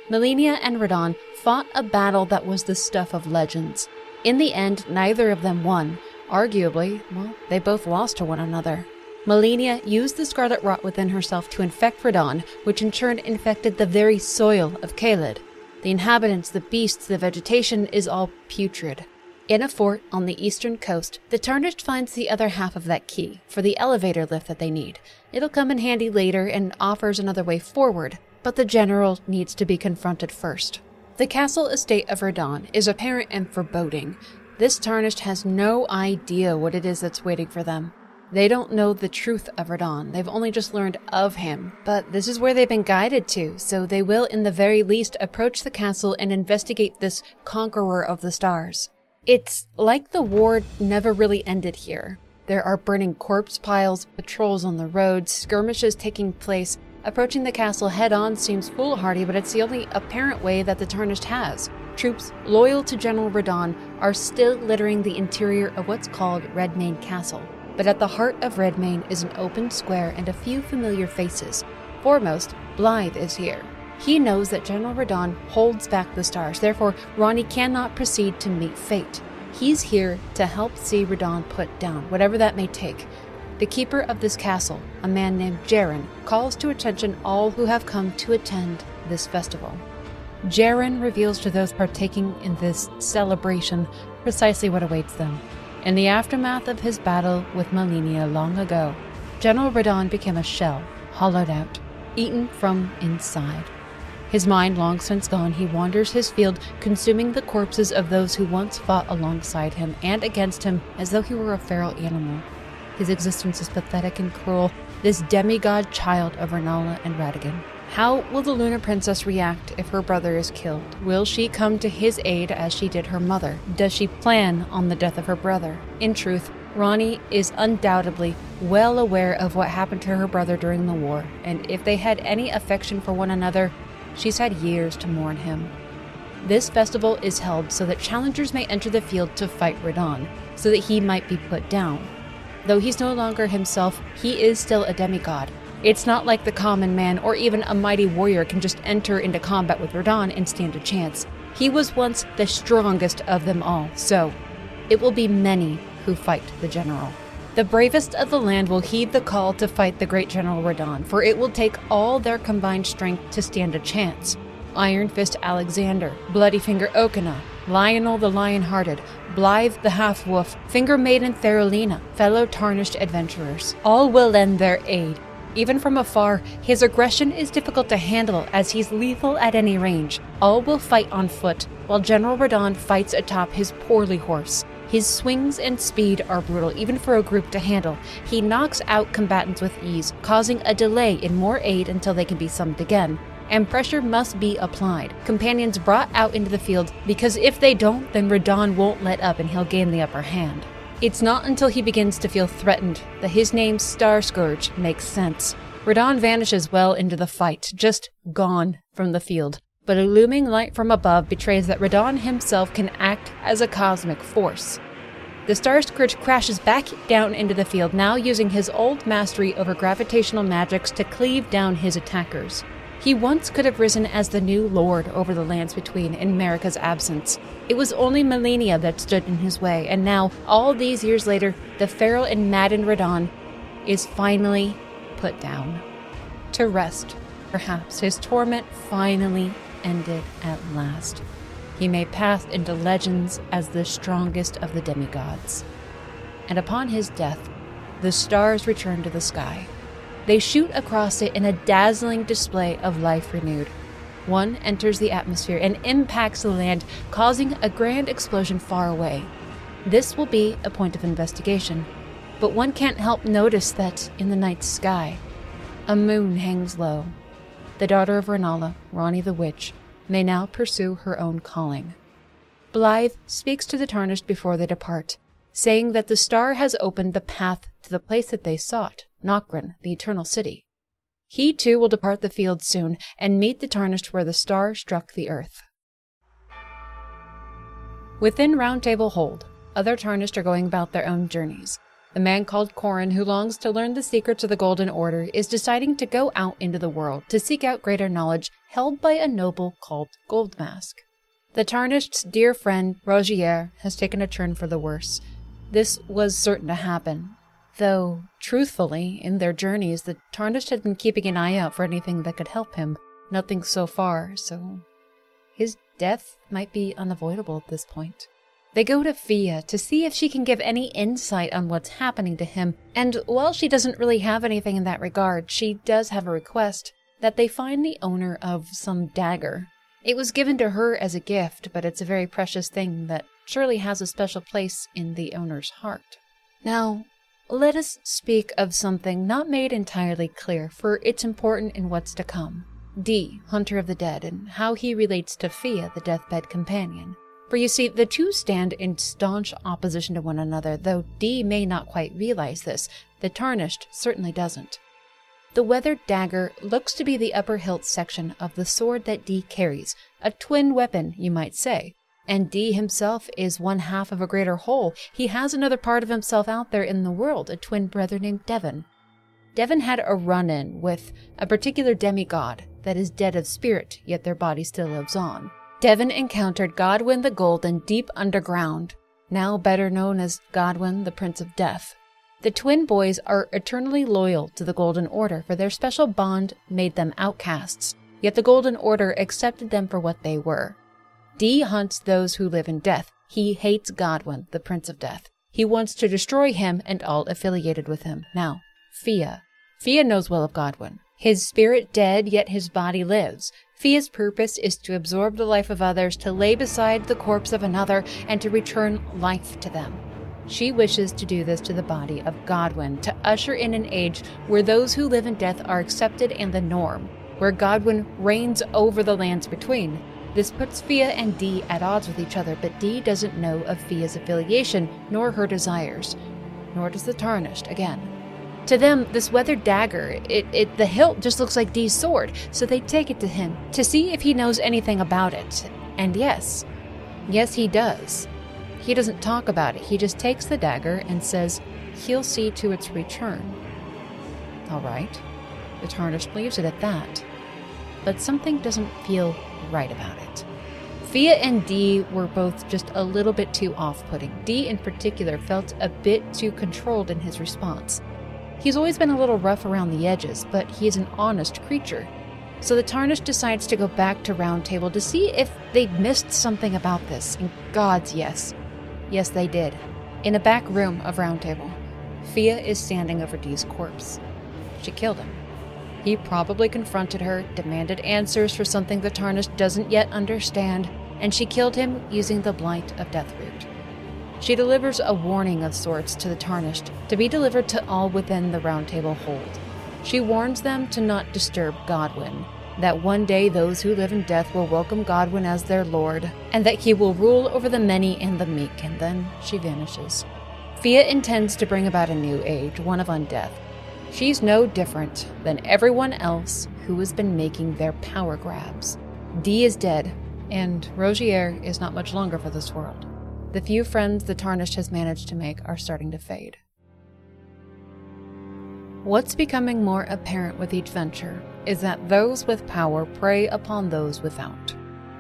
Malenia and Radahn fought a battle that was the stuff of legends. In the end, neither of them won. Arguably, well, they both lost to one another. Malenia used the scarlet rot within herself to infect Radahn, which in turn infected the very soil of Caelid. The inhabitants, the beasts, the vegetation is all putrid. In a fort on the eastern coast, the Tarnished finds the other half of that key for the elevator lift that they need. It'll come in handy later and offers another way forward, but the general needs to be confronted first. The castle estate of Radahn is apparent and foreboding. This Tarnished has no idea what it is that's waiting for them. They don't know the truth of Radahn, they've only just learned of him, but this is where they've been guided to, so they will, in the very least, approach the castle and investigate this conqueror of the stars. It's like the war never really ended here. There are burning corpse piles, patrols on the roads, skirmishes taking place, Approaching the castle head on seems foolhardy, but it's the only apparent way that the Tarnished has. Troops loyal to General Radahn are still littering the interior of what's called Redmane Castle. But at the heart of Redmane is an open square and a few familiar faces. Foremost, Blaidd is here. He knows that General Radahn holds back the stars, therefore, Ranni cannot proceed to meet fate. He's here to help see Radahn put down, whatever that may take. The keeper of this castle, a man named Jerren, calls to attention all who have come to attend this festival. Jerren reveals to those partaking in this celebration precisely what awaits them. In the aftermath of his battle with Malenia long ago, General Radahn became a shell, hollowed out. eaten from inside. His mind long since gone, he wanders his field, consuming the corpses of those who once fought alongside him and against him as though he were a feral animal. His existence is pathetic and cruel, this demigod child of Rennala and Radagon. How will the Lunar Princess react if her brother is killed? Will she come to his aid as she did her mother? Does she plan on the death of her brother? In truth, Ranni is undoubtedly well aware of what happened to her brother during the war, and if they had any affection for one another, she's had years to mourn him. This festival is held so that challengers may enter the field to fight Radahn, so that he might be put down. Though he's no longer himself, he is still a demigod, it's not like the common man or even a mighty warrior can just enter into combat with Radahn and stand a chance. He was once the strongest of them all, so it will be many who fight the general. The bravest of the land will heed the call to fight the great General Radahn, for it will take all their combined strength to stand a chance. Iron Fist Alexander, Bloody Finger Okina, Lionel the Lion-Hearted, Blaidd the Half-Wolf, Finger Maiden Therolina, fellow tarnished adventurers, all will lend their aid even from afar, his aggression is difficult to handle as he's lethal at any range. All will fight on foot, while General Radahn fights atop his poorly horse. His swings and speed are brutal, even for a group to handle. He knocks out combatants with ease, causing a delay in more aid until they can be summoned again. And pressure must be applied. Companions brought out into the field, because if they don't, then Radahn won't let up and he'll gain the upper hand. It's not until he begins to feel threatened that his name Star Scourge makes sense. Radahn vanishes well into the fight, just gone from the field. But a looming light from above betrays that Radahn himself can act as a cosmic force. The Star Scourge crashes back down into the field, now using his old mastery over gravitational magics to cleave down his attackers. He once could have risen as the new lord over the lands between in Marika's absence. It was only Malenia that stood in his way, and now, all these years later, the feral and maddened Radahn is finally put down. To rest, perhaps his torment finally ended at last. He may pass into legends as the strongest of the demigods. And upon his death, the stars return to the sky. They shoot across it in a dazzling display of life renewed. One enters the atmosphere and impacts the land, causing a grand explosion far away. This will be a point of investigation, but one can't help notice that in the night sky, a moon hangs low. The daughter of Rennala, Ranni the Witch, may now pursue her own calling. Blaidd speaks to the Tarnished before they depart, saying that the star has opened the path to the place that they sought, Nokron, the Eternal City. He too will depart the field soon and meet the Tarnished where the star struck the earth. Within Round Table Hold, other Tarnished are going about their own journeys. The man called Corhyn, who longs to learn the secrets of the Golden Order, is deciding to go out into the world to seek out greater knowledge held by a noble called Goldmask. The Tarnished's dear friend, Rogier, has taken a turn for the worse. This was certain to happen, Though, truthfully, in their journeys, the Tarnished had been keeping an eye out for anything that could help him. Nothing so far, so his death might be unavoidable at this point. They go to Fia to see if she can give any insight on what's happening to him, and while she doesn't really have anything in that regard, she does have a request that they find the owner of some dagger. It was given to her as a gift, but it's a very precious thing that surely has a special place in the owner's heart. Now, let us speak of something not made entirely clear, for it's important in what's to come. D, Hunter of the Dead, and how he relates to Fia, the deathbed companion. For you see, the two stand in staunch opposition to one another, though D may not quite realize this. The Tarnished certainly doesn't. The weathered dagger looks to be the upper hilt section of the sword that D carries, a twin weapon, you might say. And D himself is one half of a greater whole. He has another part of himself out there in the world, a twin brother named Devon. Devon had a run in with a particular demigod that is dead of spirit, yet their body still lives on. Devon encountered Godwyn the Golden deep underground, now better known as Godwyn the Prince of Death. The twin boys are eternally loyal to the Golden Order, for their special bond made them outcasts, yet the Golden Order accepted them for what they were. D hunts those who live in death. He hates Godwyn, the Prince of Death. He wants to destroy him and all affiliated with him. Now, Fia. Fia knows well of Godwyn. His spirit dead, yet his body lives. Fia's purpose is to absorb the life of others, to lay beside the corpse of another, and to return life to them. She wishes to do this to the body of Godwyn, to usher in an age where those who live in death are accepted and the norm, where Godwyn reigns over the lands between. This puts Fia and D at odds with each other, but D doesn't know of Fia's affiliation nor her desires, nor does the Tarnished, again. To them, this weathered dagger, it, it the hilt just looks like D's sword, so they take it to him to see if he knows anything about it. And yes, yes he does. He doesn't talk about it. He just takes the dagger and says he'll see to its return. All right. The tarnished leaves it at that. But something doesn't feel right about it. Fia and D were both just a little bit too off putting. D, in particular, felt a bit too controlled in his response. He's always been a little rough around the edges, but he is an honest creature. So the Tarnished decides to go back to Roundtable to see if they'd missed something about this. And God's yes. Yes, they did. In a back room of Roundtable, Fia is standing over D's corpse. She killed him. He probably confronted her, demanded answers for something the Tarnished doesn't yet understand, and she killed him using the Blight of Deathroot. She delivers a warning of sorts to the Tarnished, to be delivered to all within the Roundtable hold. She warns them to not disturb Godwyn, that one day those who live in death will welcome Godwyn as their lord, and that he will rule over the many and the meek, and then she vanishes. Fia intends to bring about a new age, one of undeath. She's no different than everyone else who has been making their power grabs. D is dead, and Rogier is not much longer for this world. The few friends the Tarnished has managed to make are starting to fade. What's becoming more apparent with each venture is that those with power prey upon those without.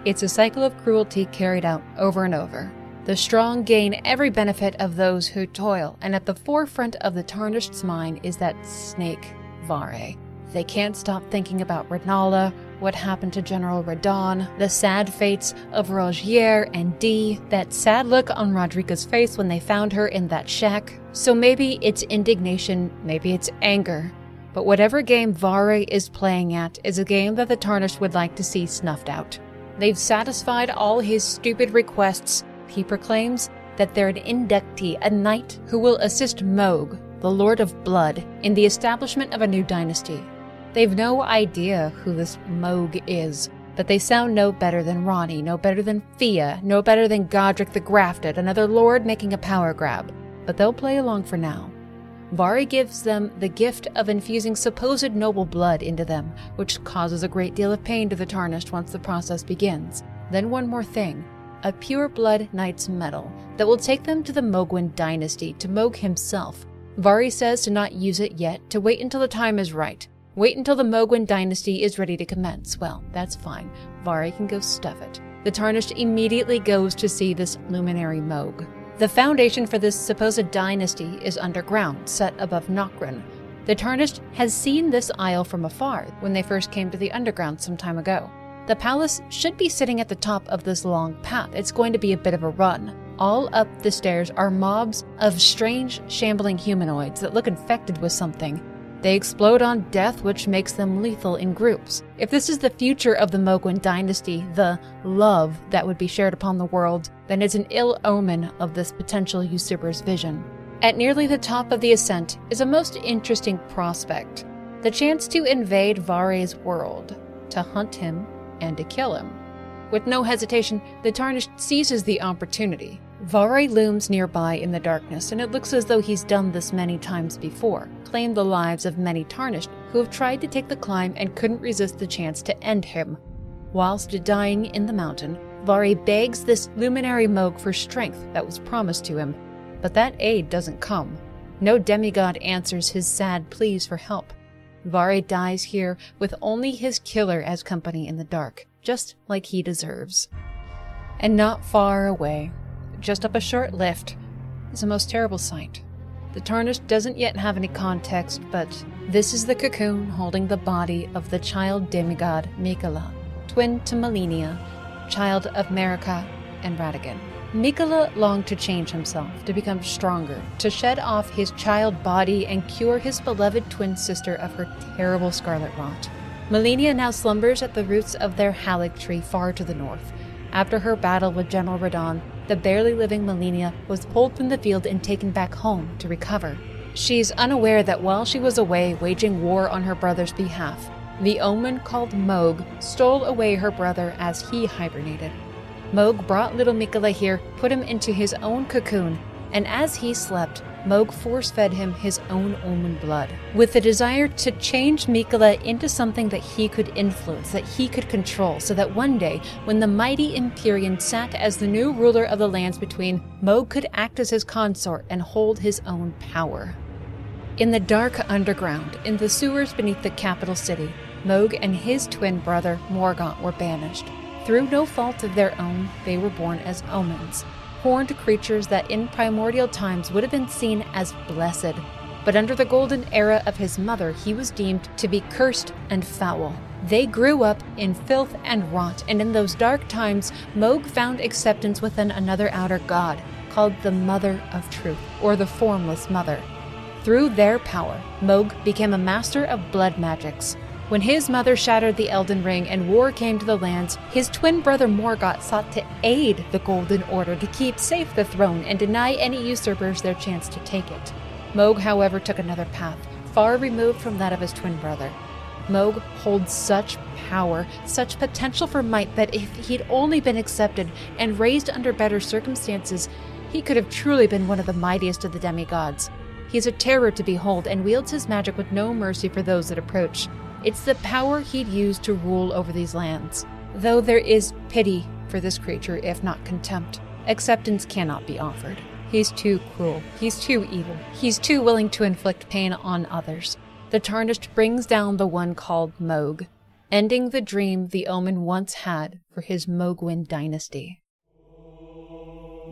It's a cycle of cruelty carried out over and over. The strong gain every benefit of those who toil, and at the forefront of the tarnished's mind is that snake, Varré. They can't stop thinking about Rennala, what happened to General Radahn, the sad fates of Rogier and D, that sad look on Roderika's face when they found her in that shack. So maybe it's indignation, maybe it's anger, but whatever game Varré is playing at is a game that the Tarnished would like to see snuffed out. They've satisfied all his stupid requests. He proclaims that they're an inductee, a knight who will assist Mohg, the Lord of Blood, in the establishment of a new dynasty. They've no idea who this Mohg is, but they sound no better than Ranni, no better than Fia, no better than Godrick the Grafted, another lord making a power grab. But they'll play along for now. Varré gives them the gift of infusing supposed noble blood into them, which causes a great deal of pain to the Tarnished once the process begins. Then one more thing a pure blood knight's medal that will take them to the Mohgwyn dynasty, to Mohg himself. Varré says to not use it yet, to wait until the time is right. Wait until the Mohgwyn dynasty is ready to commence. Well, that's fine. Varré can go stuff it. The Tarnished immediately goes to see this luminary Mohg. The foundation for this supposed dynasty is underground, set above Nokron. The Tarnished has seen this isle from afar when they first came to the underground some time ago. The palace should be sitting at the top of this long path. It's going to be a bit of a run. All up the stairs are mobs of strange, shambling humanoids that look infected with something they explode on death, which makes them lethal in groups. If this is the future of the Mohgwyn dynasty, the love that would be shared upon the world, then it's an ill omen of this potential usurper's vision. At nearly the top of the ascent is a most interesting prospect the chance to invade Varré's world, to hunt him, and to kill him. With no hesitation, the Tarnished seizes the opportunity. Varré looms nearby in the darkness, and it looks as though he's done this many times before, claimed the lives of many Tarnished who have tried to take the climb and couldn't resist the chance to end him. Whilst dying in the mountain, Varré begs this luminary Mohg for strength that was promised to him, but that aid doesn't come. No demigod answers his sad pleas for help. Varré dies here with only his killer as company in the dark, just like he deserves. And not far away, just up a short lift, is a most terrible sight. The Tarnished doesn't yet have any context, but this is the cocoon holding the body of the child demigod Miquella, twin to Malenia, child of Marika and Radagon. Miquella longed to change himself, to become stronger, to shed off his child body and cure his beloved twin sister of her terrible scarlet rot. Malenia now slumbers at the roots of their Haligtree far to the north. After her battle with General Radahn, the barely living Malenia was pulled from the field and taken back home to recover. She's unaware that while she was away waging war on her brother's behalf, the omen called Mohg stole away her brother as he hibernated. Mohg brought little Miquella here, put him into his own cocoon, and as he slept, Mohg force fed him his own omen blood, with the desire to change Miquella into something that he could influence, that he could control, so that one day, when the mighty Empyrean sat as the new ruler of the lands between, Mohg could act as his consort and hold his own power. In the dark underground, in the sewers beneath the capital city, Mohg and his twin brother Morgott, were banished. Through no fault of their own, they were born as omens, horned creatures that in primordial times would have been seen as blessed. But under the golden era of his mother, he was deemed to be cursed and foul. They grew up in filth and rot, and in those dark times, Mohg found acceptance within another outer god, called the Mother of Truth, or the Formless Mother. Through their power, Mohg became a master of blood magics, when his mother shattered the Elden Ring and war came to the lands, his twin brother Morgott sought to aid the Golden Order to keep safe the throne and deny any usurpers their chance to take it. Mohg, however, took another path, far removed from that of his twin brother. Mohg holds such power, such potential for might, that if he'd only been accepted and raised under better circumstances, he could have truly been one of the mightiest of the demigods. He's a terror to behold and wields his magic with no mercy for those that approach. It's the power he'd use to rule over these lands. Though there is pity for this creature, if not contempt, acceptance cannot be offered. He's too cruel. He's too evil. He's too willing to inflict pain on others. The Tarnished brings down the one called Mohg, ending the dream the Omen once had for his Mohgwyn dynasty.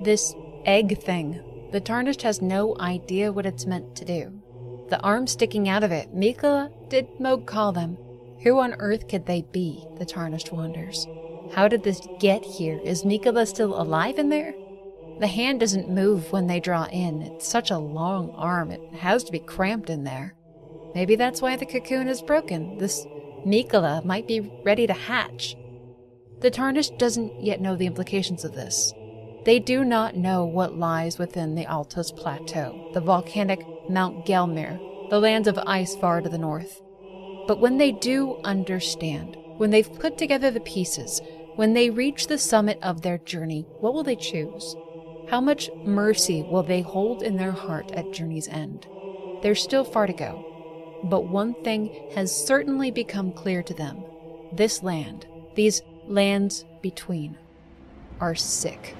This egg thing, the Tarnished has no idea what it's meant to do the arm sticking out of it. Miquella did Mohg call them? Who on earth could they be? The Tarnished wonders. How did this get here? Is Miquella still alive in there? The hand doesn't move when they draw in. It's such a long arm, it has to be cramped in there. Maybe that's why the cocoon is broken. This Miquella might be ready to hatch. The Tarnished doesn't yet know the implications of this. They do not know what lies within the Altus Plateau, the volcanic Mount Gelmir, the lands of ice far to the north. But when they do understand, when they've put together the pieces, when they reach the summit of their journey, what will they choose? How much mercy will they hold in their heart at journey's end? There's still far to go. But one thing has certainly become clear to them this land, these lands between, are sick.